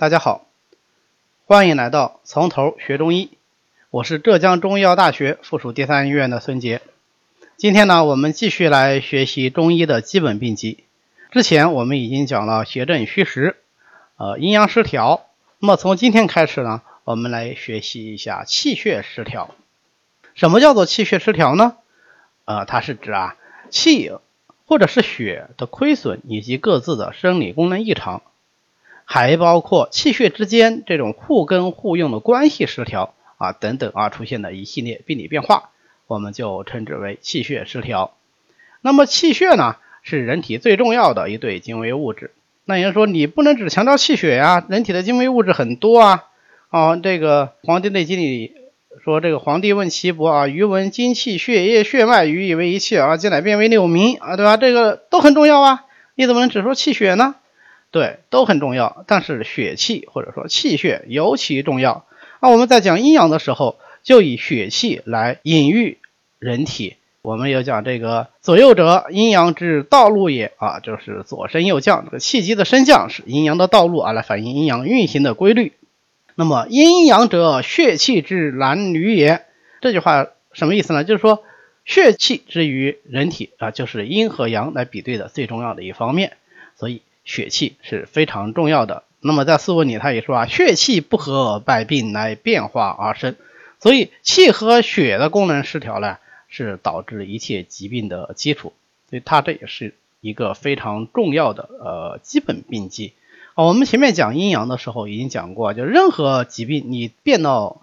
大家好，欢迎来到从头学中医。我是浙江中医药大学附属第三医院的孙杰。今天呢，我们继续来学习中医的基本病机。之前我们已经讲了邪正虚实，呃，阴阳失调。那么从今天开始呢，我们来学习一下气血失调。什么叫做气血失调呢？呃，它是指啊气或者是血的亏损以及各自的生理功能异常。还包括气血之间这种互根互用的关系失调啊等等啊出现的一系列病理变化，我们就称之为气血失调。那么气血呢是人体最重要的一对精微物质。那有人说你不能只强调气血呀，人体的精微物质很多啊。啊，这个《黄帝内经》里说，这个皇帝问岐伯啊，余闻精气血液血脉，余以为一气啊，今乃变为六名啊，对吧？这个都很重要啊，你怎么能只说气血呢？对，都很重要，但是血气或者说气血尤其重要。那我们在讲阴阳的时候，就以血气来隐喻人体。我们有讲这个左右者，阴阳之道路也啊，就是左升右降，这个气机的升降是阴阳的道路啊，来反映阴阳运行的规律。那么阴阳者，血气之男女也。这句话什么意思呢？就是说血气之于人体啊，就是阴和阳来比对的最重要的一方面。所以。血气是非常重要的。那么在《四问》里，他也说啊，血气不和，百病乃变化而生。所以气和血的功能失调呢，是导致一切疾病的基础。所以它这也是一个非常重要的呃基本病机。啊，我们前面讲阴阳的时候已经讲过，就任何疾病你变到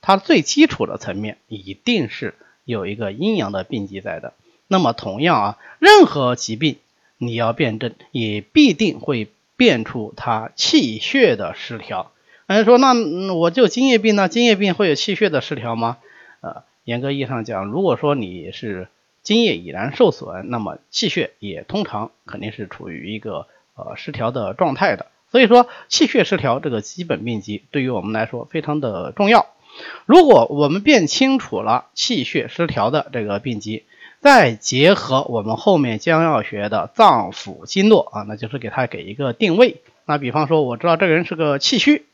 它最基础的层面，一定是有一个阴阳的病机在的。那么同样啊，任何疾病。你要辩证，也必定会变出它气血的失调。有人说，那我就津液病呢？津液病会有气血的失调吗？呃，严格意义上讲，如果说你是津液已然受损，那么气血也通常肯定是处于一个呃失调的状态的。所以说，气血失调这个基本病机对于我们来说非常的重要。如果我们辨清楚了气血失调的这个病机，再结合我们后面将要学的脏腑经络啊，那就是给他给一个定位。那比方说，我知道这个人是个气虚，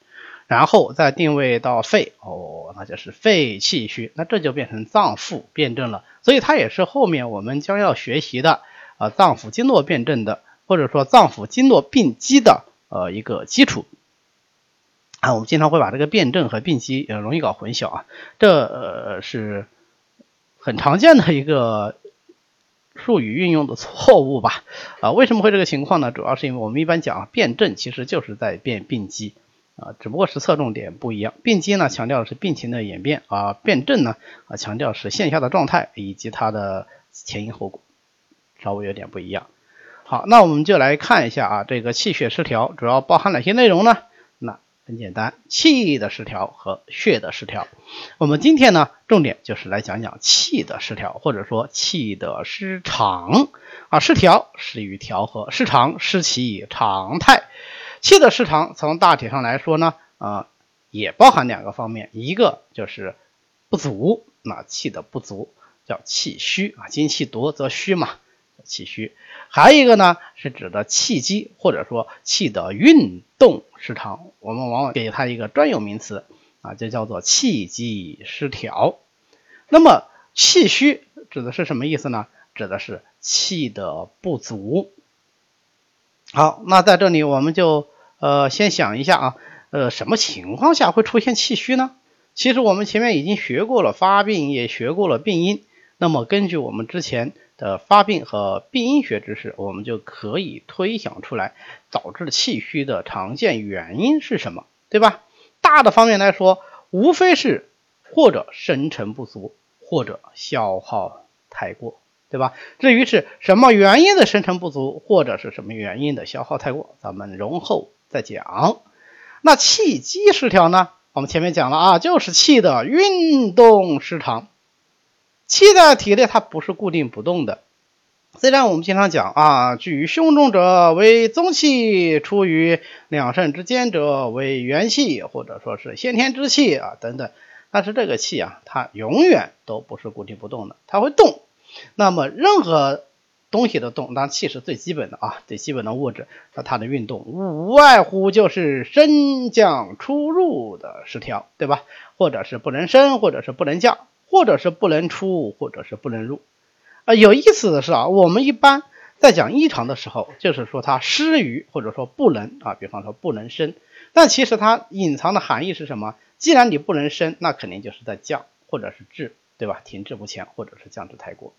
然后再定位到肺，哦，那就是肺气虚，那这就变成脏腑辩证了。所以它也是后面我们将要学习的啊脏腑经络辩证的，或者说脏腑经络病机的呃一个基础。啊，我们经常会把这个辩证和病机呃容易搞混淆啊，这呃是。很常见的一个术语运用的错误吧？啊，为什么会这个情况呢？主要是因为我们一般讲辨证，其实就是在辨病机啊，只不过是侧重点不一样。病机呢，强调的是病情的演变啊；辨证呢，啊，强调是线下的状态以及它的前因后果，稍微有点不一样。好，那我们就来看一下啊，这个气血失调主要包含哪些内容呢？很简单，气的失调和血的失调。我们今天呢，重点就是来讲讲气的失调，或者说气的失常啊。失调失于调和，失常失其常态。气的失常，从大体上来说呢，啊，也包含两个方面，一个就是不足，那气的不足叫气虚啊，精气夺则虚嘛。气虚，还有一个呢，是指的气机或者说气的运动失常，我们往往给它一个专有名词啊，就叫做气机失调。那么气虚指的是什么意思呢？指的是气的不足。好，那在这里我们就呃先想一下啊，呃什么情况下会出现气虚呢？其实我们前面已经学过了发病，也学过了病因。那么根据我们之前的发病和病因学知识，我们就可以推想出来导致气虚的常见原因是什么，对吧？大的方面来说，无非是或者生成不足，或者消耗太过，对吧？至于是什么原因的生成不足，或者是什么原因的消耗太过，咱们容后再讲。那气机失调呢？我们前面讲了啊，就是气的运动失常。气在体内，它不是固定不动的。虽然我们经常讲啊，居于胸中者为宗气，出于两肾之间者为元气，或者说是先天之气啊等等，但是这个气啊，它永远都不是固定不动的，它会动。那么任何东西的动，当气是最基本的啊，最基本的物质，那它的运动无外乎就是升降出入的失调，对吧？或者是不能升，或者是不能降，或者是不能出，或者是不能入。啊，有意思的是啊，我们一般在讲异常的时候，就是说它失于或者说不能啊，比方说不能升，但其实它隐藏的含义是什么？既然你不能升，那肯定就是在降或者是滞，对吧？停滞不前，或者是降至太过。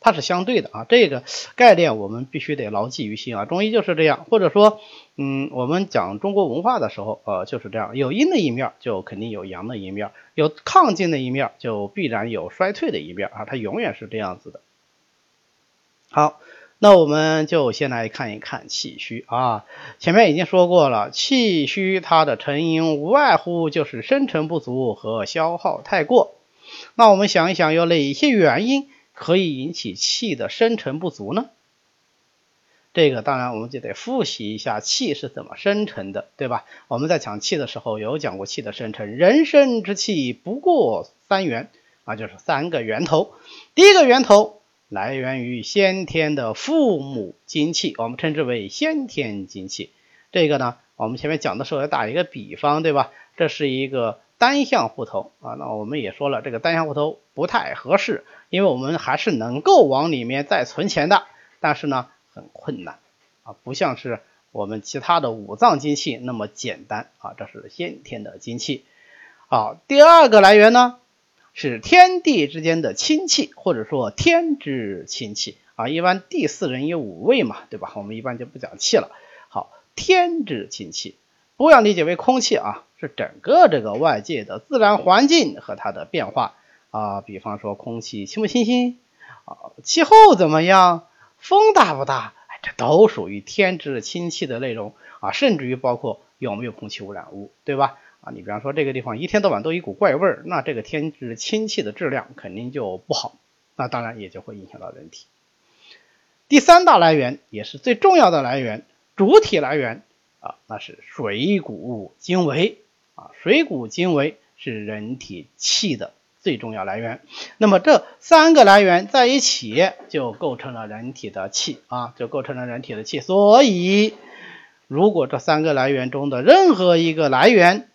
它是相对的啊，这个概念我们必须得牢记于心啊。中医就是这样，或者说，嗯，我们讲中国文化的时候，呃，就是这样，有阴的一面就肯定有阳的一面，有亢进的一面就必然有衰退的一面啊，它永远是这样子的。好，那我们就先来看一看气虚啊。前面已经说过了，气虚它的成因无外乎就是生成不足和消耗太过。那我们想一想，有哪些原因？可以引起气的生成不足呢？这个当然我们就得复习一下气是怎么生成的，对吧？我们在讲气的时候有讲过气的生成，人生之气不过三源啊，就是三个源头。第一个源头来源于先天的父母精气，我们称之为先天精气。这个呢，我们前面讲的时候要打一个比方，对吧？这是一个。单向户头啊，那我们也说了，这个单向户头不太合适，因为我们还是能够往里面再存钱的，但是呢很困难啊，不像是我们其他的五脏精气那么简单啊，这是先天的精气。好，第二个来源呢是天地之间的亲气，或者说天之亲气啊，一般第四人有五味嘛，对吧？我们一般就不讲气了。好，天之亲气。不要理解为空气啊，是整个这个外界的自然环境和它的变化啊，比方说空气清不清新啊，气候怎么样，风大不大，哎，这都属于天之清气的内容啊，甚至于包括有没有空气污染物，对吧？啊，你比方说这个地方一天到晚都一股怪味儿，那这个天之清气的质量肯定就不好，那当然也就会影响到人体。第三大来源也是最重要的来源，主体来源。啊，那是水谷精微啊，水谷精微是人体气的最重要来源。那么这三个来源在一起，就构成了人体的气啊，就构成了人体的气。所以，如果这三个来源中的任何一个来源，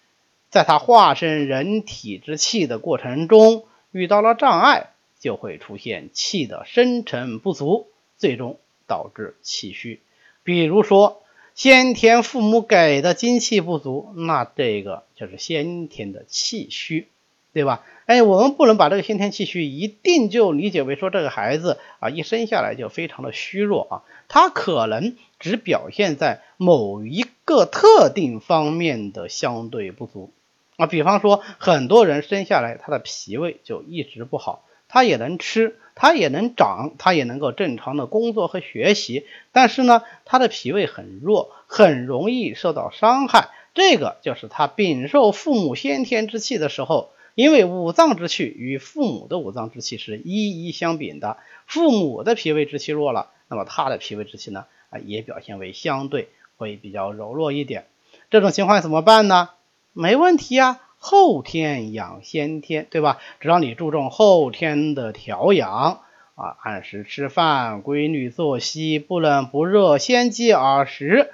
在它化身人体之气的过程中遇到了障碍，就会出现气的生成不足，最终导致气虚。比如说。先天父母给的精气不足，那这个就是先天的气虚，对吧？哎，我们不能把这个先天气虚一定就理解为说这个孩子啊一生下来就非常的虚弱啊，他可能只表现在某一个特定方面的相对不足啊，比方说很多人生下来他的脾胃就一直不好。他也能吃，他也能长，他也能够正常的工作和学习，但是呢，他的脾胃很弱，很容易受到伤害。这个就是他禀受父母先天之气的时候，因为五脏之气与父母的五脏之气是一一相禀的，父母的脾胃之气弱了，那么他的脾胃之气呢，啊，也表现为相对会比较柔弱一点。这种情况怎么办呢？没问题啊。后天养先天，对吧？只要你注重后天的调养啊，按时吃饭，规律作息，不冷不热，先饥而食，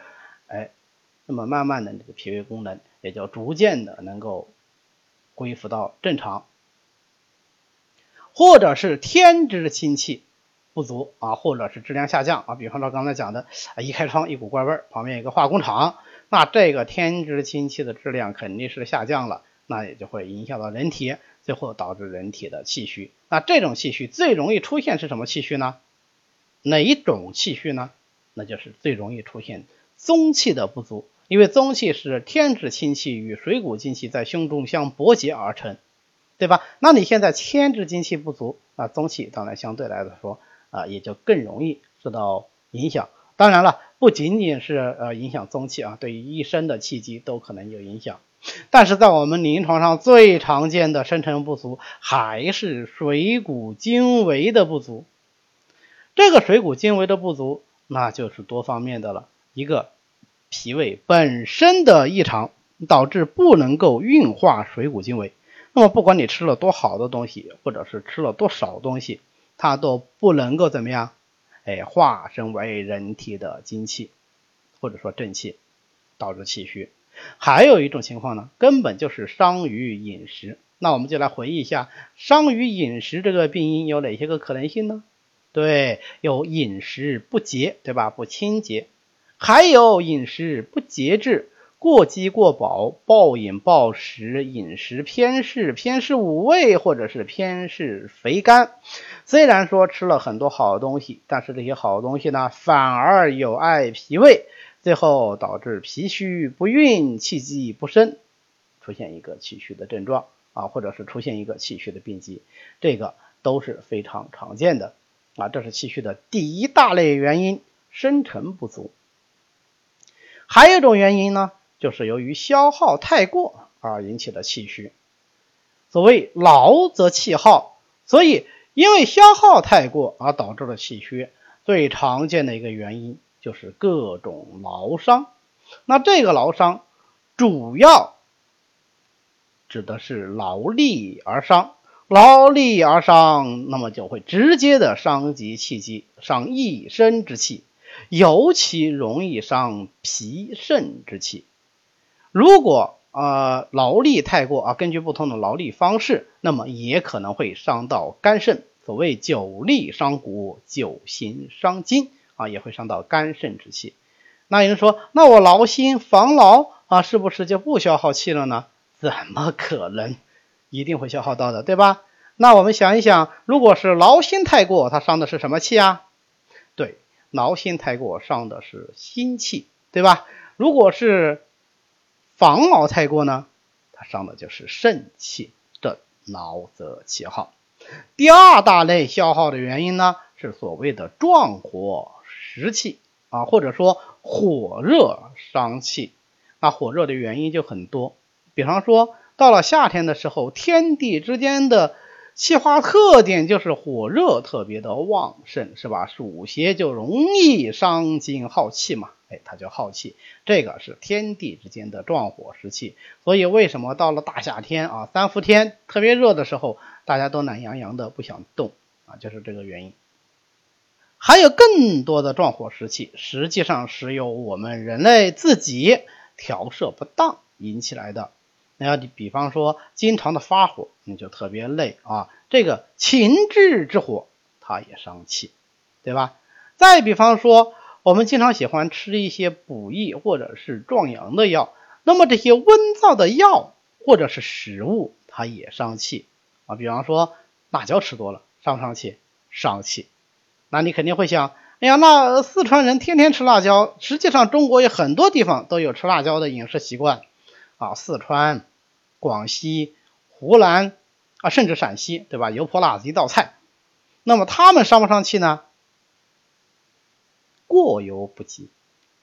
哎，那么慢慢的这个脾胃功能也就逐渐的能够恢复到正常。或者是天之清气不足啊，或者是质量下降啊，比方说刚才讲的，一开窗一股怪味儿，旁边有个化工厂，那这个天之清气的质量肯定是下降了。那也就会影响到人体，最后导致人体的气虚。那这种气虚最容易出现是什么气虚呢？哪一种气虚呢？那就是最容易出现宗气的不足，因为宗气是天之清气与水谷精气在胸中相搏结而成，对吧？那你现在天之精气不足，那宗气当然相对来说啊也就更容易受到影响。当然了，不仅仅是呃影响宗气啊，对于一身的气机都可能有影响。但是在我们临床上最常见的生成不足还是水谷精微的不足。这个水谷精微的不足，那就是多方面的了。一个脾胃本身的异常，导致不能够运化水谷精微。那么不管你吃了多好的东西，或者是吃了多少东西，它都不能够怎么样？哎，化身为人体的精气，或者说正气，导致气虚。还有一种情况呢，根本就是伤于饮食。那我们就来回忆一下，伤于饮食这个病因有哪些个可能性呢？对，有饮食不洁，对吧？不清洁，还有饮食不节制，过饥过饱，暴饮暴食，饮食偏嗜，偏嗜五味，或者是偏嗜肥甘。虽然说吃了很多好东西，但是这些好东西呢，反而有碍脾胃。最后导致脾虚不运，气机不生，出现一个气虚的症状啊，或者是出现一个气虚的病机，这个都是非常常见的啊。这是气虚的第一大类原因，生成不足。还有一种原因呢，就是由于消耗太过而引起的气虚。所谓劳则气耗，所以因为消耗太过而导致了气虚，最常见的一个原因。就是各种劳伤，那这个劳伤主要指的是劳力而伤，劳力而伤，那么就会直接的伤及气机，伤一身之气，尤其容易伤脾肾之气。如果呃劳力太过啊，根据不同的劳力方式，那么也可能会伤到肝肾。所谓久力伤骨，久行伤筋。啊，也会伤到肝肾之气。那有人说，那我劳心防劳啊，是不是就不消耗气了呢？怎么可能？一定会消耗到的，对吧？那我们想一想，如果是劳心太过，它伤的是什么气啊？对，劳心太过伤的是心气，对吧？如果是防劳太过呢，它伤的就是肾气。这劳则气耗。第二大类消耗的原因呢，是所谓的壮火。湿气啊，或者说火热伤气，那火热的原因就很多。比方说，到了夏天的时候，天地之间的气化特点就是火热特别的旺盛，是吧？暑邪就容易伤精耗气嘛，哎，它就耗气。这个是天地之间的壮火湿气。所以为什么到了大夏天啊，三伏天特别热的时候，大家都懒洋洋的不想动啊，就是这个原因。还有更多的壮火湿气，实际上是由我们人类自己调摄不当引起来的。那要你比方说，经常的发火，你就特别累啊。这个情志之火，它也伤气，对吧？再比方说，我们经常喜欢吃一些补益或者是壮阳的药，那么这些温燥的药或者是食物，它也伤气啊。比方说，辣椒吃多了，伤不伤气？伤气。那你肯定会想，哎呀，那四川人天天吃辣椒，实际上中国有很多地方都有吃辣椒的饮食习惯啊，四川、广西、湖南啊，甚至陕西，对吧？油泼辣子一道菜，那么他们伤不伤气呢？过犹不及，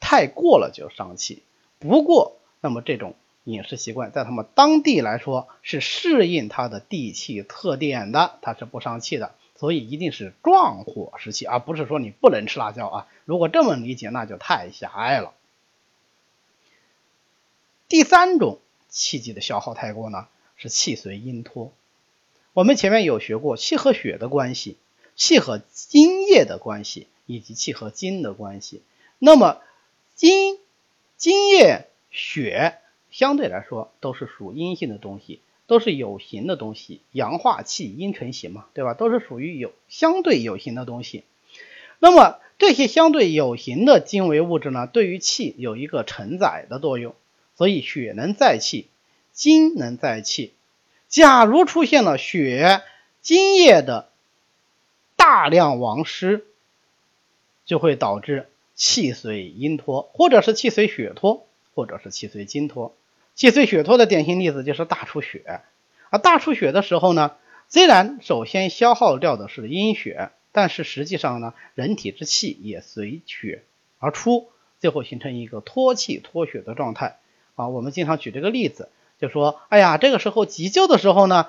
太过了就伤气。不过，那么这种饮食习惯在他们当地来说是适应它的地气特点的，它是不伤气的。所以一定是壮火湿气，而不是说你不能吃辣椒啊！如果这么理解，那就太狭隘了。第三种气机的消耗太过呢，是气随阴脱。我们前面有学过气和血的关系，气和津液的关系，以及气和精的关系。那么精、津液、血相对来说都是属阴性的东西。都是有形的东西，阳化气，阴成形嘛，对吧？都是属于有相对有形的东西。那么这些相对有形的精微物质呢，对于气有一个承载的作用，所以血能载气，精能载气。假如出现了血、精液的大量亡失，就会导致气随阴脱，或者是气随血脱，或者是气随精脱。气随血脱的典型例子就是大出血，而大出血的时候呢，虽然首先消耗掉的是阴血，但是实际上呢，人体之气也随血而出，最后形成一个脱气脱血的状态。啊，我们经常举这个例子，就说，哎呀，这个时候急救的时候呢，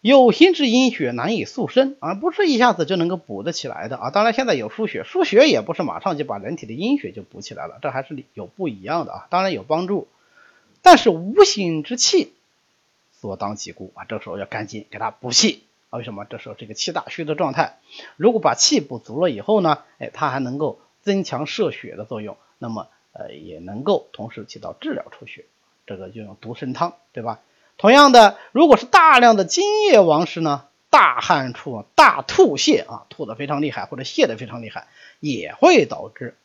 有心之阴血难以速生啊，不是一下子就能够补得起来的啊。当然，现在有输血，输血也不是马上就把人体的阴血就补起来了，这还是有不一样的啊。当然有帮助。但是无形之气所当即固啊，这时候要赶紧给他补气啊，为什么？这时候这个气大虚的状态，如果把气补足了以后呢，哎，它还能够增强摄血的作用，那么呃也能够同时起到治疗出血，这个就用独参汤，对吧？同样的，如果是大量的津液亡失呢，大汗出、大吐泻啊，吐的非常厉害或者泻的非常厉害，也会导致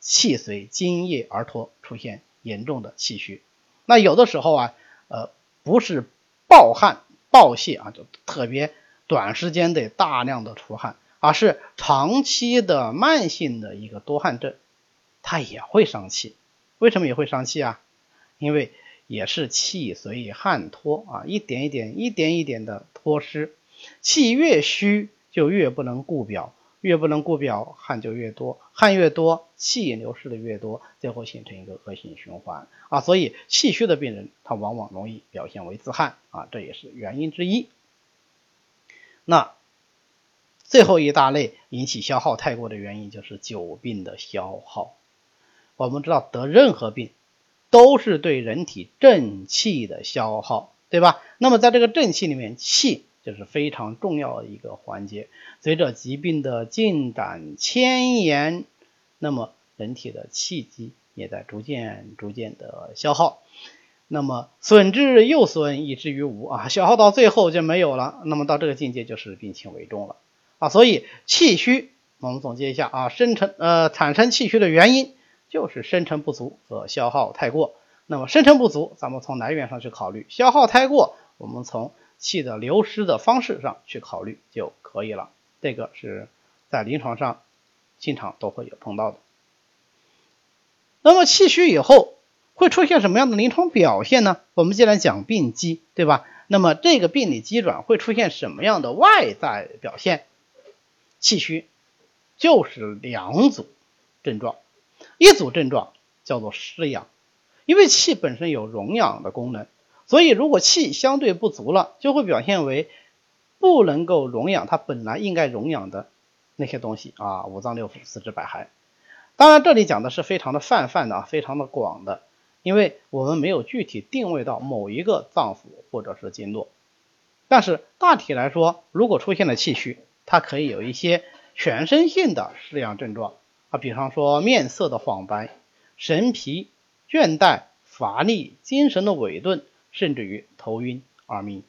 气随津液而脱，出现严重的气虚。那有的时候啊，呃，不是暴汗暴泻啊，就特别。短时间得大量的出汗，而是长期的慢性的一个多汗症，他也会伤气。为什么也会伤气啊？因为也是气随汗脱啊，一点一点、一点一点的脱失。气越虚就越不能固表，越不能固表，汗就越多，汗越多，气流失的越多，最后形成一个恶性循环啊。所以气虚的病人，他往往容易表现为自汗啊，这也是原因之一。那最后一大类引起消耗太过的原因就是久病的消耗。我们知道得任何病都是对人体正气的消耗，对吧？那么在这个正气里面，气就是非常重要的一个环节。随着疾病的进展迁延，那么人体的气机也在逐渐逐渐的消耗。那么损之又损，以至于无啊，消耗到最后就没有了。那么到这个境界就是病情为重了啊。所以气虚，我们总结一下啊，生成呃产生气虚的原因就是生成不足和消耗太过。那么生成不足，咱们从来源上去考虑；消耗太过，我们从气的流失的方式上去考虑就可以了。这个是在临床上经常都会有碰到的。那么气虚以后。会出现什么样的临床表现呢？我们既然讲病机，对吧？那么这个病理机转会出现什么样的外在表现？气虚就是两组症状，一组症状叫做失养，因为气本身有荣养的功能，所以如果气相对不足了，就会表现为不能够荣养它本来应该荣养的那些东西啊，五脏六腑、四肢百骸。当然，这里讲的是非常的泛泛的啊，非常的广的。因为我们没有具体定位到某一个脏腑或者是经络，但是大体来说，如果出现了气虚，它可以有一些全身性的失养症状啊，比方说面色的黄白、神疲、倦怠、乏力、精神的萎顿，甚至于头晕、耳鸣。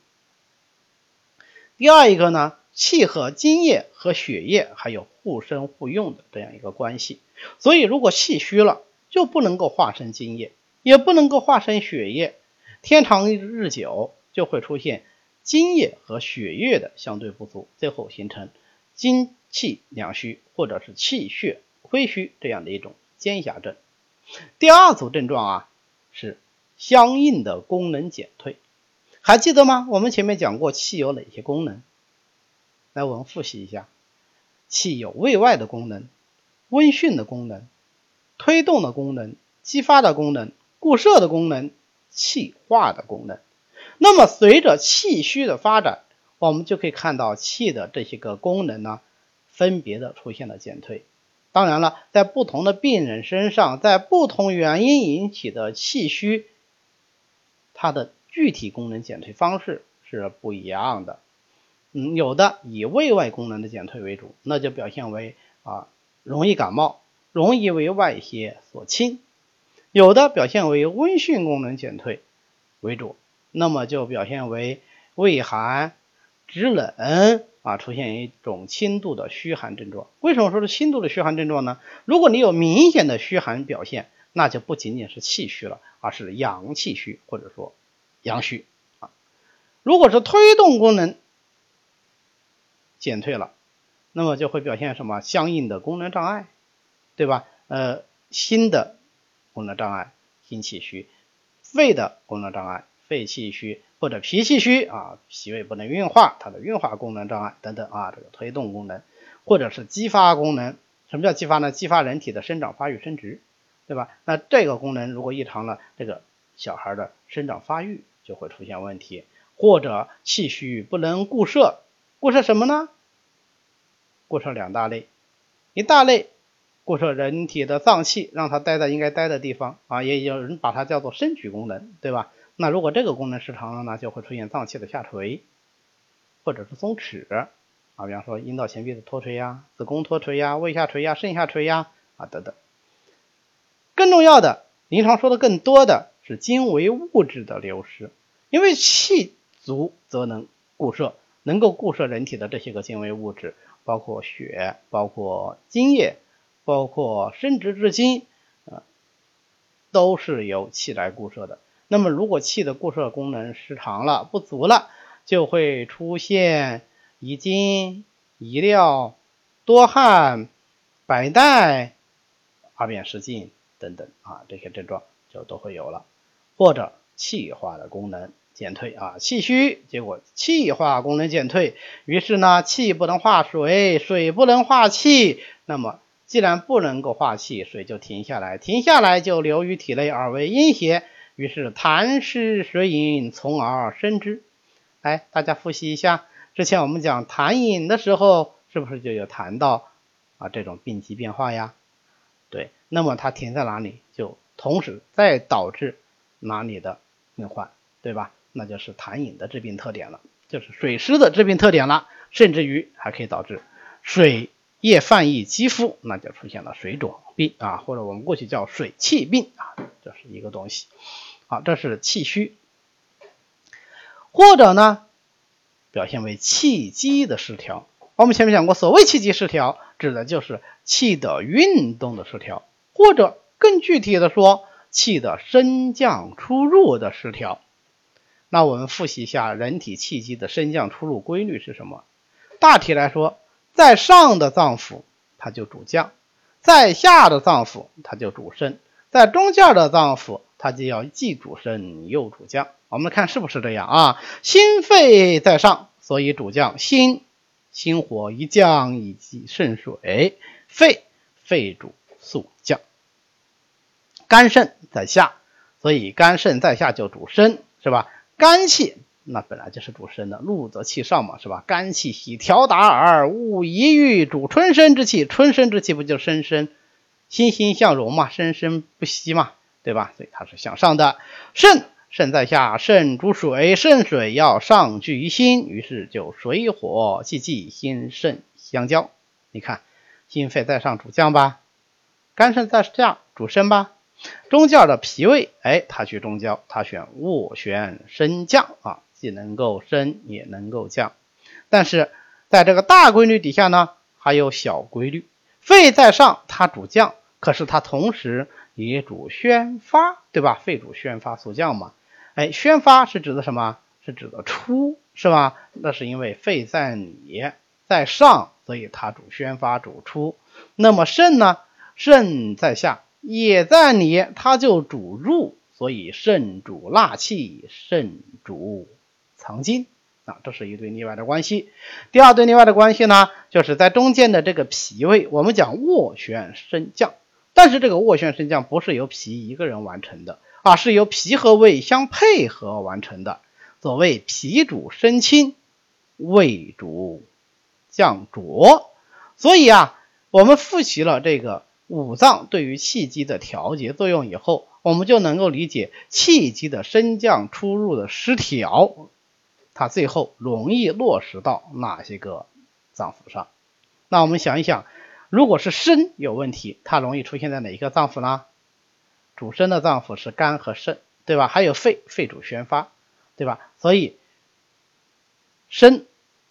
第二一个呢，气和津液和血液还有互生互用的这样一个关系，所以如果气虚了，就不能够化生津液。也不能够化生血液，天长日久就会出现津液和血液的相对不足，最后形成精气两虚或者是气血亏虚这样的一种兼狭症。第二组症状啊是相应的功能减退，还记得吗？我们前面讲过气有哪些功能？来，我们复习一下，气有胃外的功能、温煦的功能、推动的功能、激发的功能。固摄的功能，气化的功能。那么随着气虚的发展，我们就可以看到气的这些个功能呢，分别的出现了减退。当然了，在不同的病人身上，在不同原因引起的气虚，它的具体功能减退方式是不一样的。嗯，有的以胃外功能的减退为主，那就表现为啊容易感冒，容易为外邪所侵。有的表现为温煦功能减退为主，那么就表现为畏寒、肢冷啊，出现一种轻度的虚寒症状。为什么说是轻度的虚寒症状呢？如果你有明显的虚寒表现，那就不仅仅是气虚了，而是阳气虚或者说阳虚啊。如果是推动功能减退了，那么就会表现什么相应的功能障碍，对吧？呃，心的。功能障碍，心气虚；肺的功能障碍，肺气虚或者脾气虚啊，脾胃不能运化，它的运化功能障碍等等啊，这个推动功能或者是激发功能。什么叫激发呢？激发人体的生长发育生殖，对吧？那这个功能如果异常了，这个小孩的生长发育就会出现问题，或者气虚不能固摄，固摄什么呢？固摄两大类，一大类。固摄人体的脏器，让它待在应该待的地方啊，也有人把它叫做升举功能，对吧？那如果这个功能失常了呢，就会出现脏器的下垂。或者是松弛啊，比方说阴道前壁的脱垂呀、子宫脱垂呀、胃下垂呀、肾下垂呀啊等等。更重要的，临床说的更多的是精微物质的流失，因为气足则能固摄，能够固摄人体的这些个精微物质，包括血、包括精液、包括生殖之精，啊，都是由气来固摄的。那么，如果气的固摄功能失常了、不足了，就会出现遗精、遗尿、多汗、白带、二便失禁。等等啊，这些症状就都会有了，或者气化的功能减退啊，气虚，结果气化功能减退，于是呢，气不能化水，水不能化气，那么既然不能够化气，水就停下来，停下来就流于体内而为阴邪，于是痰湿水饮，从而生之。来，大家复习一下，之前我们讲痰饮的时候，是不是就有谈到啊这种病机变化呀？对，那么它停在哪里，就同时再导致哪里的病患，对吧？那就是痰饮的致病特点了，就是水湿的致病特点了，甚至于还可以导致水液泛溢肌肤，那就出现了水肿病啊，或者我们过去叫水气病啊，这是一个东西。好，这是气虚，或者呢，表现为气机的失调。我们前面讲过，所谓气机失调，指的就是气的运动的失调，或者更具体的说，气的升降出入的失调。那我们复习一下人体气机的升降出入规律是什么？大体来说，在上的脏腑它就主降，在下的脏腑它就主升，在中间的脏腑它就要既主升又主降。我们看是不是这样啊？心肺在上，所以主降心。心火一降，以及肾水，肺肺主速降。肝肾在下，所以肝肾在下就主升，是吧？肝气那本来就是主升的，怒则气上嘛，是吧？肝气喜调达而，勿一欲主春生之气，春生之气不就生生欣欣向荣嘛，生生不息嘛，对吧？所以它是向上的。肾。肾在下，肾主水，肾水要上聚于心，于是就水火既济，心肾相交。你看，心肺在上主降吧，肝肾在下主升吧。中间的脾胃，哎，它去中焦，它选斡旋升降啊，既能够升也能够降。但是在这个大规律底下呢，还有小规律。肺在上，它主降，可是它同时也主宣发，对吧？肺主宣发速降嘛。哎，宣发是指的什么？是指的出，是吧？那是因为肺在里，在上，所以它主宣发，主出。那么肾呢？肾在下，也在里，它就主入，所以肾主纳气，肾主藏精啊，这是一对例外的关系。第二对例外的关系呢，就是在中间的这个脾胃，我们讲斡旋升降，但是这个斡旋升降不是由脾一个人完成的。啊，是由脾和胃相配合完成的。所谓脾主升清，胃主降浊。所以啊，我们复习了这个五脏对于气机的调节作用以后，我们就能够理解气机的升降出入的失调，它最后容易落实到哪些个脏腑上。那我们想一想，如果是升有问题，它容易出现在哪一个脏腑呢？主升的脏腑是肝和肾，对吧？还有肺，肺主宣发，对吧？所以升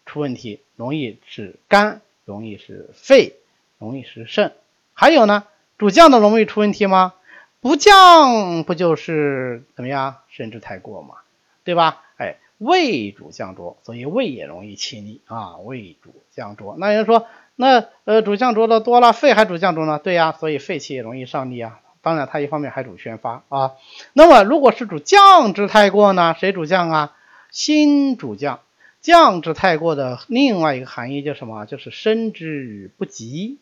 出问题，容易是肝，容易是肺，容易是肾。还有呢，主降的容易出问题吗？不降不就是怎么样？甚至太过嘛，对吧？哎，胃主降浊，所以胃也容易气逆啊。胃主降浊，那有人说，那呃主降浊的多了，肺还主降浊呢？对呀，所以肺气也容易上逆啊。当然，它一方面还主宣发啊。那么，如果是主降之太过呢？谁主降啊？心主降。降之太过的另外一个含义叫什么？就是升之不及，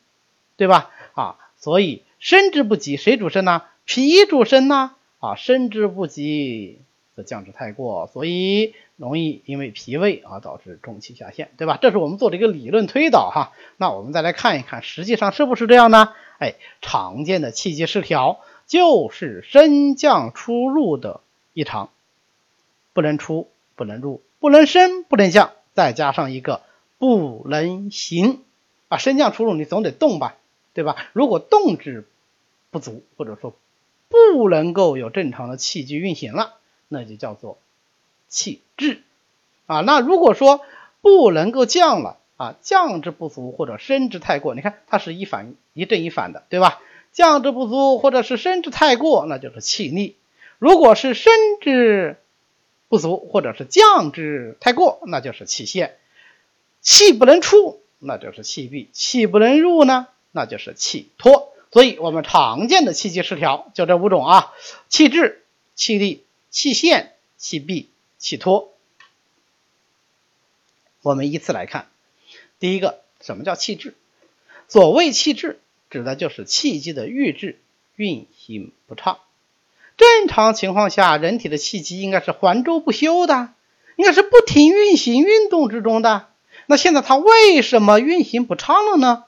对吧？啊，所以升之不及，谁主升呢？脾主升呢？啊，升之不及的降之太过，所以容易因为脾胃而导致中气下陷，对吧？这是我们做的一个理论推导哈。那我们再来看一看，实际上是不是这样呢？哎，常见的气机失调就是升降出入的异常，不能出，不能入，不能升，不能降，再加上一个不能行啊，升降出入你总得动吧，对吧？如果动之不足，或者说不能够有正常的气机运行了，那就叫做气滞啊。那如果说不能够降了啊，降之不足或者升之太过，你看它是一反一正一反的，对吧？降之不足或者是升之太过，那就是气逆。如果是升之不足或者是降之太过，那就是气陷。气不能出，那就是气闭；气不能入呢，那就是气脱。所以，我们常见的气机失调就这五种啊：气滞、气逆、气陷、气闭、气脱。我们依次来看，第一个，什么叫气滞？所谓气滞，指的就是气机的郁滞、运行不畅。正常情况下，人体的气机应该是环周不休的，应该是不停运行、运动之中的。那现在它为什么运行不畅了呢？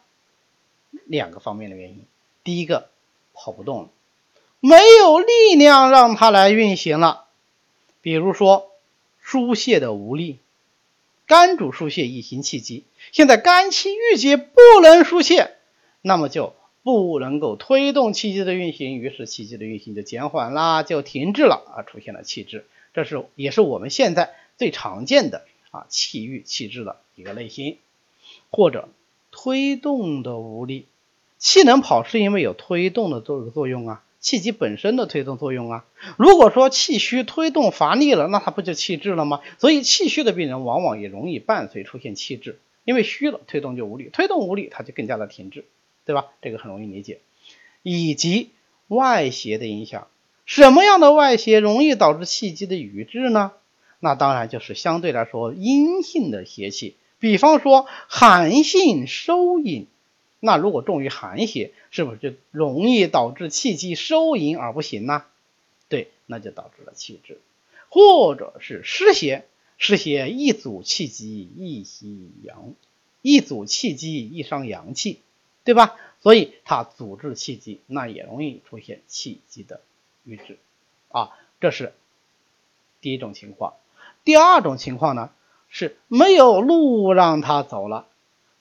两个方面的原因。第一个，跑不动了，没有力量让它来运行了。比如说，疏泄的无力，肝主疏泄以行气机，现在肝气郁结不能疏泄，那么就。不能够推动气机的运行，于是气机的运行就减缓啦，就停滞了啊，出现了气滞。这是也是我们现在最常见的啊气郁气滞的一个类型，或者推动的无力，气能跑是因为有推动的作作用啊，气机本身的推动作用啊。如果说气虚推动乏力了，那它不就气滞了吗？所以气虚的病人往往也容易伴随出现气滞，因为虚了推动就无力，推动无力它就更加的停滞。对吧？这个很容易理解，以及外邪的影响，什么样的外邪容易导致气机的瘀滞呢？那当然就是相对来说阴性的邪气，比方说寒性收引，那如果重于寒邪，是不是就容易导致气机收引而不行呢？对，那就导致了气滞，或者是湿邪，湿邪一阻气机，易吸阳，一阻气机，易伤阳气。对吧？所以它阻滞气机，那也容易出现气机的瘀滞啊。这是第一种情况。第二种情况呢，是没有路让它走了，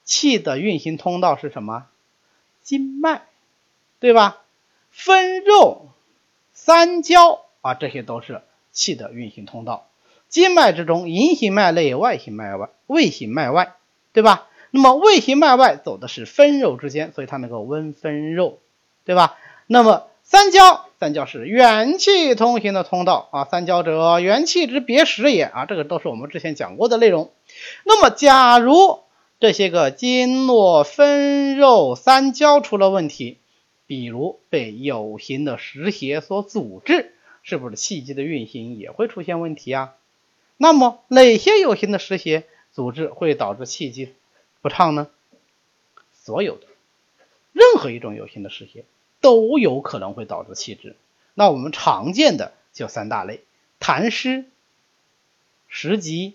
气的运行通道是什么？经脉，对吧？分肉、三焦啊，这些都是气的运行通道。经脉之中，隐行脉内，外行脉外，胃行脉外，对吧？那么胃行脉外走的是分肉之间，所以它能够温分肉，对吧？那么三焦，三焦是元气通行的通道啊。三焦者，元气之别实也啊。这个都是我们之前讲过的内容。那么，假如这些个经络分肉三焦出了问题，比如被有形的实邪所阻滞，是不是气机的运行也会出现问题啊？那么哪些有形的实邪阻滞会导致气机？不畅呢？所有的任何一种有形的湿邪都有可能会导致气滞。那我们常见的就三大类：痰湿、食积、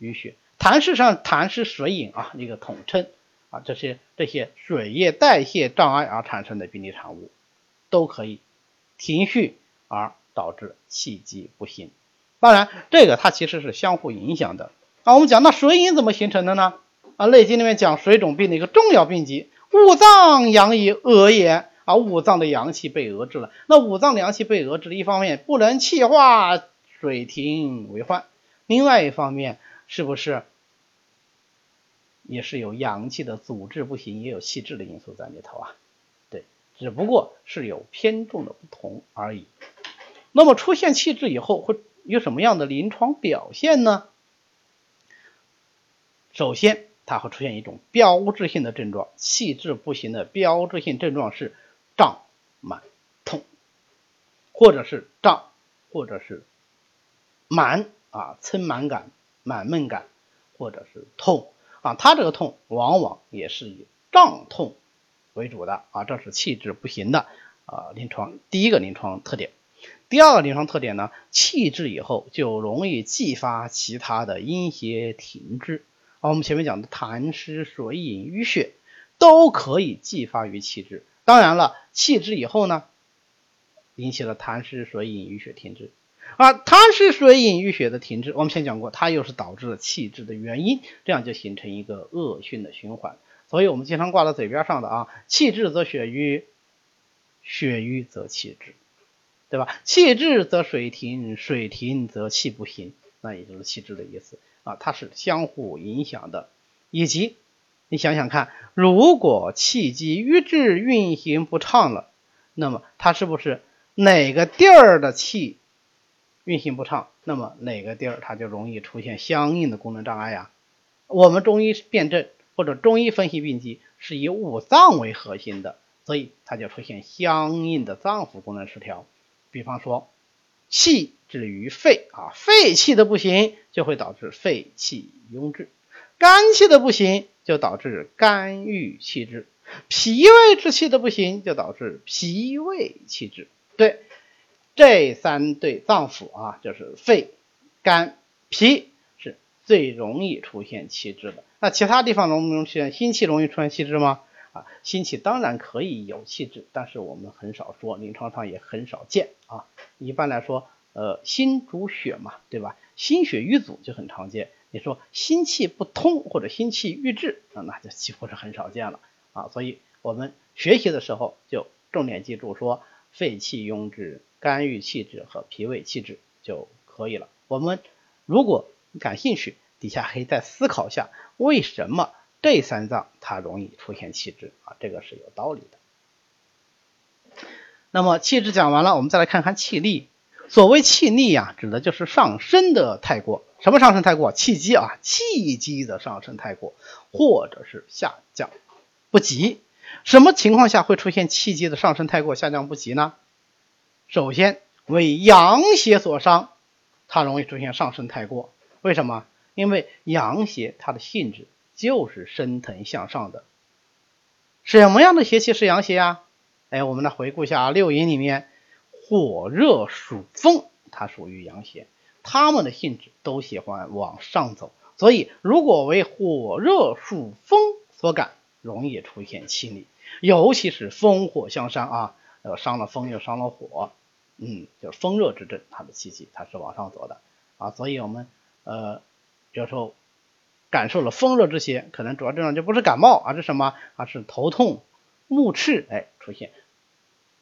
淤血。痰湿上痰湿水饮啊，一个统称啊，这些这些水液代谢障碍而产生的病理产物，都可以停蓄而导致气机不行。当然，这个它其实是相互影响的。啊，我们讲那水饮怎么形成的呢？啊，《内经》里面讲水肿病的一个重要病机，五脏阳以遏也啊，五脏的阳气被遏制了。那五脏的阳气被遏制了，一方面不能气化，水停为患；另外一方面，是不是也是有阳气的阻滞不行，也有气滞的因素在里头啊？对，只不过是有偏重的不同而已。那么出现气滞以后，会有什么样的临床表现呢？首先。它会出现一种标志性的症状，气滞不行的标志性症状是胀满痛，或者是胀，或者是满啊，撑满感、满闷感，或者是痛啊。它这个痛往往也是以胀痛为主的啊，这是气滞不行的啊临床第一个临床特点。第二个临床特点呢，气滞以后就容易继发其他的阴邪停滞。啊，我们前面讲的痰湿、水饮、淤血都可以继发于气滞。当然了，气滞以后呢，引起了痰湿、水饮、淤血停滞。啊，它是水饮淤血的停滞，我们先讲过，它又是导致了气滞的原因，这样就形成一个恶性的循环。所以我们经常挂在嘴边上的啊，气滞则血瘀，血瘀则气滞，对吧？气滞则水停，水停则气不行，那也就是气滞的意思啊，它是相互影响的。以及你想想看，如果气机瘀滞运行不畅了，那么它是不是哪个地儿的气？运行不畅，那么哪个地儿它就容易出现相应的功能障碍呀？我们中医辨证或者中医分析病机是以五脏为核心的，所以它就出现相应的脏腑功能失调。比方说，气滞于肺啊，肺气的不行就会导致肺气壅滞；肝气的不行就导致肝郁气滞；脾胃之气的不行就导致脾胃气滞。对。这三对脏腑啊，就是肺、肝、脾，是最容易出现气滞的。那其他地方容不容易出现心气容易出现气滞吗？啊，心气当然可以有气滞，但是我们很少说，临床上也很少见啊。一般来说，呃，心主血嘛，对吧？心血瘀阻就很常见。你说心气不通或者心气郁滞，啊，那就几乎是很少见了啊。所以我们学习的时候就重点记住说，肺气壅滞。肝郁气滞和脾胃气滞就可以了。我们如果感兴趣，底下可以再思考一下，为什么这三脏它容易出现气滞啊？这个是有道理的。那么气滞讲完了，我们再来看看气逆。所谓气逆呀，指的就是上升的太过。什么上升太过？气机啊，气机的上升太过，或者是下降不及。什么情况下会出现气机的上升太过、下降不及呢？首先为阳邪所伤，它容易出现上升太过。为什么？因为阳邪它的性质就是升腾向上的。什么样的邪气是阳邪啊？哎，我们来回顾一下啊，六淫里面火热属风，它属于阳邪，它们的性质都喜欢往上走。所以，如果为火热属风所感，容易出现气逆，尤其是风火相伤啊，呃，伤了风又伤了火。嗯，就是风热之症，它的气机它是往上走的啊，所以我们呃有时候感受了风热之邪，可能主要症状就不是感冒，而是什么？而是头痛、目赤，哎，出现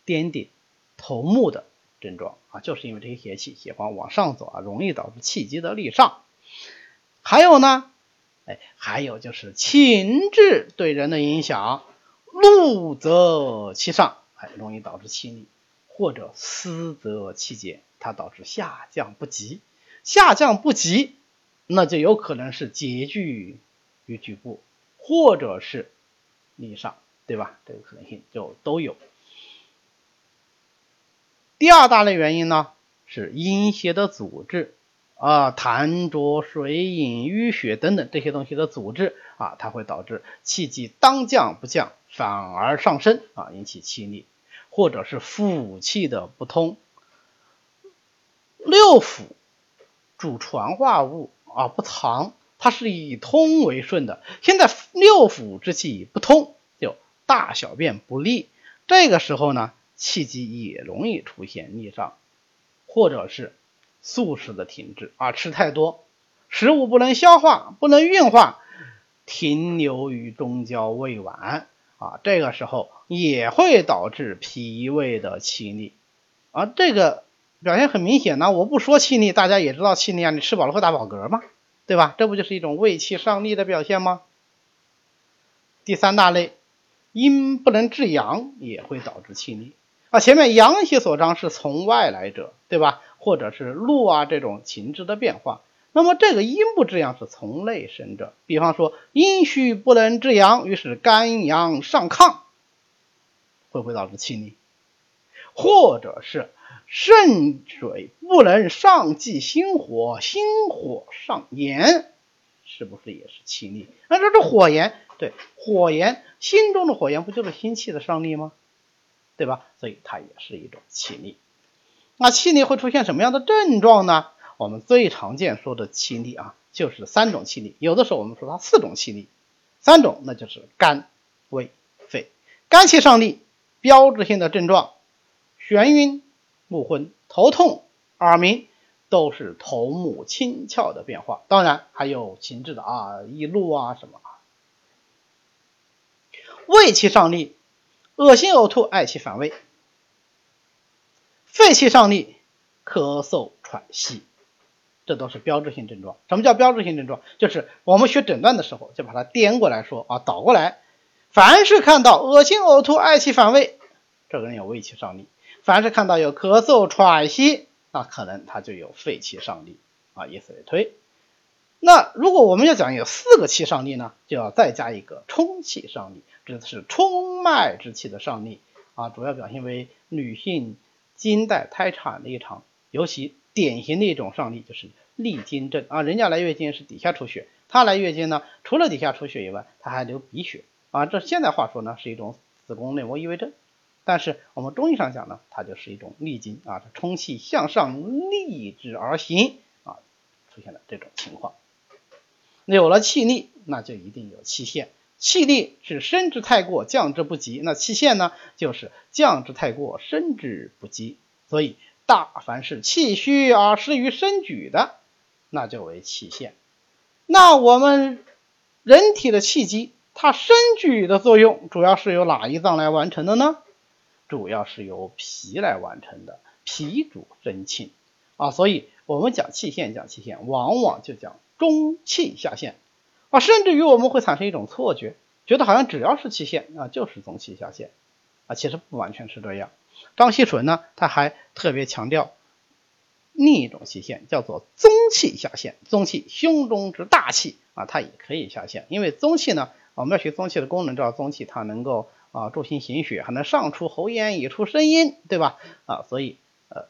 颠顶、头目的症状啊，就是因为这些邪气喜欢往上走啊，容易导致气机的逆上。还有呢，哎，还有就是情志对人的影响，怒则气上，哎，容易导致气逆。或者思则气结，它导致下降不及，下降不及，那就有可能是结聚于局部，或者是逆上，对吧？这个可能性就都有。第二大类原因呢，是阴邪的阻滞啊，痰浊、水饮、淤血等等这些东西的阻滞啊，它会导致气机当降不降，反而上升啊，引起气逆。或者是腑气的不通，六腑主传化物啊不藏，它是以通为顺的。现在六腑之气不通，就大小便不利。这个时候呢，气机也容易出现逆上，或者是素食的停滞啊，吃太多，食物不能消化，不能运化，停留于中焦胃脘。啊，这个时候也会导致脾胃的气逆，啊，这个表现很明显呢。我不说气逆，大家也知道气逆啊，你吃饱了会打饱嗝嘛，对吧？这不就是一种胃气上逆的表现吗？第三大类，阴不能制阳，也会导致气逆。啊，前面阳邪所伤是从外来者，对吧？或者是怒啊这种情志的变化。那么这个阴不制阳是从内生者，比方说阴虚不能制阳，于是肝阳上亢，会不会导致气逆？或者是肾水不能上济心火，心火上炎，是不是也是气逆？那这是火炎，对，火炎，心中的火焰不就是心气的上逆吗？对吧？所以它也是一种气逆。那气逆会出现什么样的症状呢？我们最常见说的气逆啊，就是三种气逆，有的时候我们说它四种气逆，三种那就是肝、胃、肺。肝气上逆，标志性的症状：眩晕、目昏、头痛、耳鸣；都是头目轻窍的变化，当然还有情志的啊，易怒啊什么。胃气上逆，恶心呕吐，嗳气反胃；肺气上逆，咳嗽喘息，这都是标志性症状。什么叫标志性症状？就是我们学诊断的时候，就把它颠过来说啊，倒过来。凡是看到恶心呕吐、嗳气反胃，这个人有胃气上逆；凡是看到有咳嗽喘息，那可能他就有肺气上逆啊，以此类推。那如果我们要讲有四个气上逆呢，就要再加一个冲气上逆。指的是冲脉之气的上逆啊，主要表现为女性经带胎产的异常，尤其典型的一种上逆就是利经症啊，人家来月经是底下出血，她来月经呢，除了底下出血以外，她还流鼻血啊，这现在话说呢是一种子宫内膜异位症，但是我们中医上讲呢，它就是一种逆经啊，冲气向上逆之而行啊，出现了这种情况，有了气逆，那就一定有气陷。气逆是升之太过，降之不及。那气陷呢，就是降之太过，升之不及。所以，大凡是气虚而失于升举的，那就为气陷。那我们人体的气机，它升举的作用，主要是由哪一脏来完成的呢？主要是由脾来完成的。脾主升气啊，所以我们讲气陷，讲气陷，往往就讲中气下陷。啊，甚至于我们会产生一种错觉，觉得好像只要是气陷啊，就是中气下陷啊，其实不完全是这样。张锡纯呢，他还特别强调另一种气陷，叫做宗气下陷。宗气，胸中之大气啊，它也可以下陷。因为宗气呢，我们要学宗气的功能，知道宗气它能够啊助心行血，还能上出喉咽，以出声音，对吧？啊，所以呃，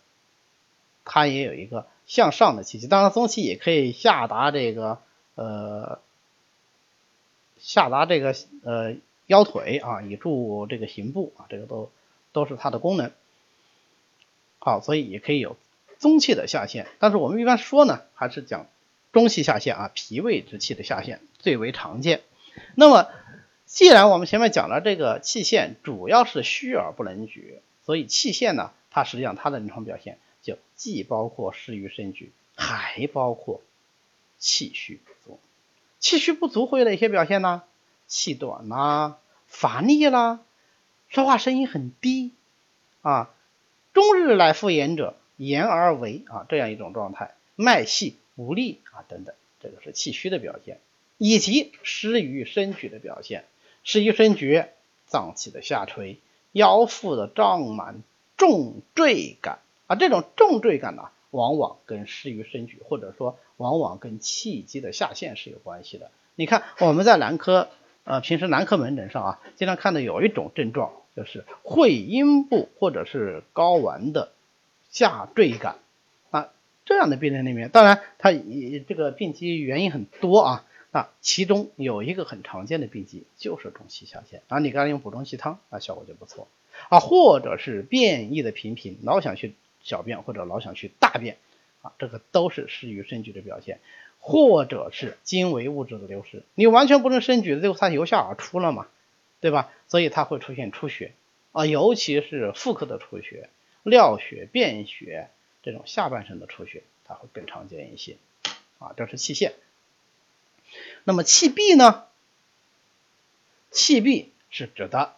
它也有一个向上的气息。当然，宗气也可以下达这个呃。下达这个呃腰腿啊，以助这个行步啊，这个都都是它的功能。好，所以也可以有中气的下陷，但是我们一般说呢，还是讲中气下陷啊，脾胃之气的下陷最为常见。那么，既然我们前面讲了这个气陷主要是虚而不能举，所以气陷呢，它实际上它的临床表现就既包括失于肾举，还包括气虚不足。气虚不足会有哪些表现呢？气短啦，乏力啦，说话声音很低啊，终日来复言者，言而为啊，这样一种状态，脉细无力啊等等，这个是气虚的表现，以及失于身举的表现，失于身举，脏器的下垂，腰腹的胀满，重坠感啊，这种重坠感呢。往往跟失于身举，或者说往往跟气机的下陷是有关系的。你看我们在男科，呃，平时男科门诊上啊，经常看到有一种症状，就是会阴部或者是睾丸的下坠感啊。这样的病人里面，当然他这个病机原因很多啊，那其中有一个很常见的病机就是中气下陷啊。你刚才用补中气汤啊，效果就不错啊，或者是便意的频频，老想去。小便或者老想去大便啊，这个都是失于肾虚的表现，或者是精微物质的流失，你完全不能肾举，最后它由下而出了嘛，对吧？所以它会出现出血啊，尤其是妇科的出血、尿血、便血这种下半身的出血，它会更常见一些啊，这是气陷。那么气闭呢？气闭是指的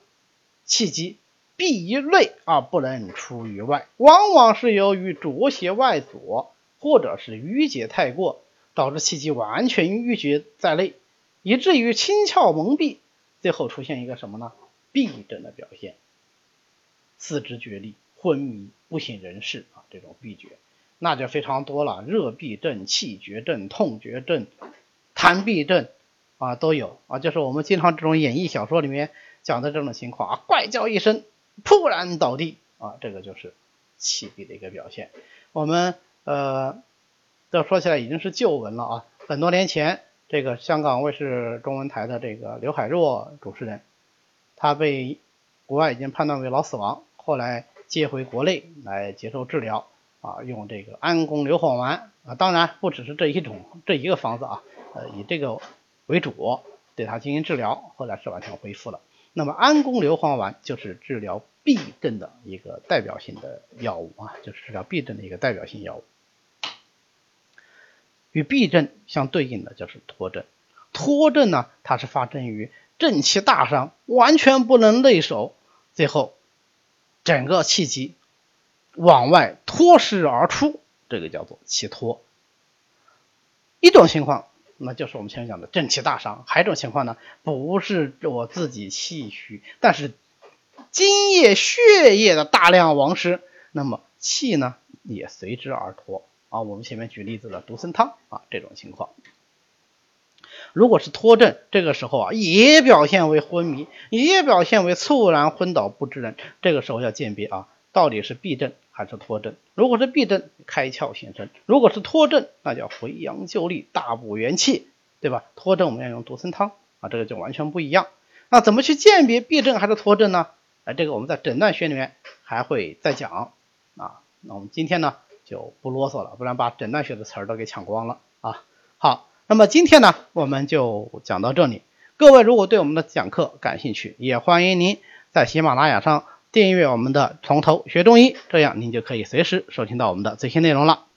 气机。闭于内而不能出于外，往往是由于浊邪外阻，或者是淤结太过，导致气机完全淤结在内，以至于清窍蒙蔽，最后出现一个什么呢？闭症的表现，四肢厥力、昏迷、不省人事啊，这种闭绝，那就非常多了，热闭症、气绝症、痛绝症、痰闭症啊都有啊，就是我们经常这种演绎小说里面讲的这种情况啊，怪叫一声。突然倒地啊，这个就是气闭的一个表现。我们呃，这说起来已经是旧闻了啊。很多年前，这个香港卫视中文台的这个刘海若主持人，他被国外已经判断为脑死亡，后来接回国内来接受治疗啊，用这个安宫硫磺丸啊，当然不只是这一种这一个方子啊，呃，以这个为主对他进行治疗，后来是完全恢复了。那么安宫硫磺丸就是治疗痹症的一个代表性的药物啊，就是治疗痹症的一个代表性药物。与痹症相对应的就是脱症。脱症呢，它是发生于正气大伤，完全不能内守，最后整个气机往外脱失而出，这个叫做气脱。一种情况，那就是我们前面讲的正气大伤；还有一种情况呢，不是我自己气虚，但是津液、血液的大量亡失，那么气呢也随之而脱啊。我们前面举例子了独参汤啊，这种情况，如果是脱症，这个时候啊，也表现为昏迷，也表现为猝然昏倒不知人，这个时候要鉴别啊，到底是痹症。还是脱症，如果是痹症，开窍显身；如果是脱症，那叫回阳救力，大补元气，对吧？脱症我们要用独参汤啊，这个就完全不一样。那怎么去鉴别痹症还是脱症呢？哎，这个我们在诊断学里面还会再讲啊。那我们今天呢就不啰嗦了，不然把诊断学的词儿都给抢光了啊。好，那么今天呢我们就讲到这里。各位如果对我们的讲课感兴趣，也欢迎您在喜马拉雅上。订阅我们的从头学中医，这样您就可以随时收听到我们的最新内容了。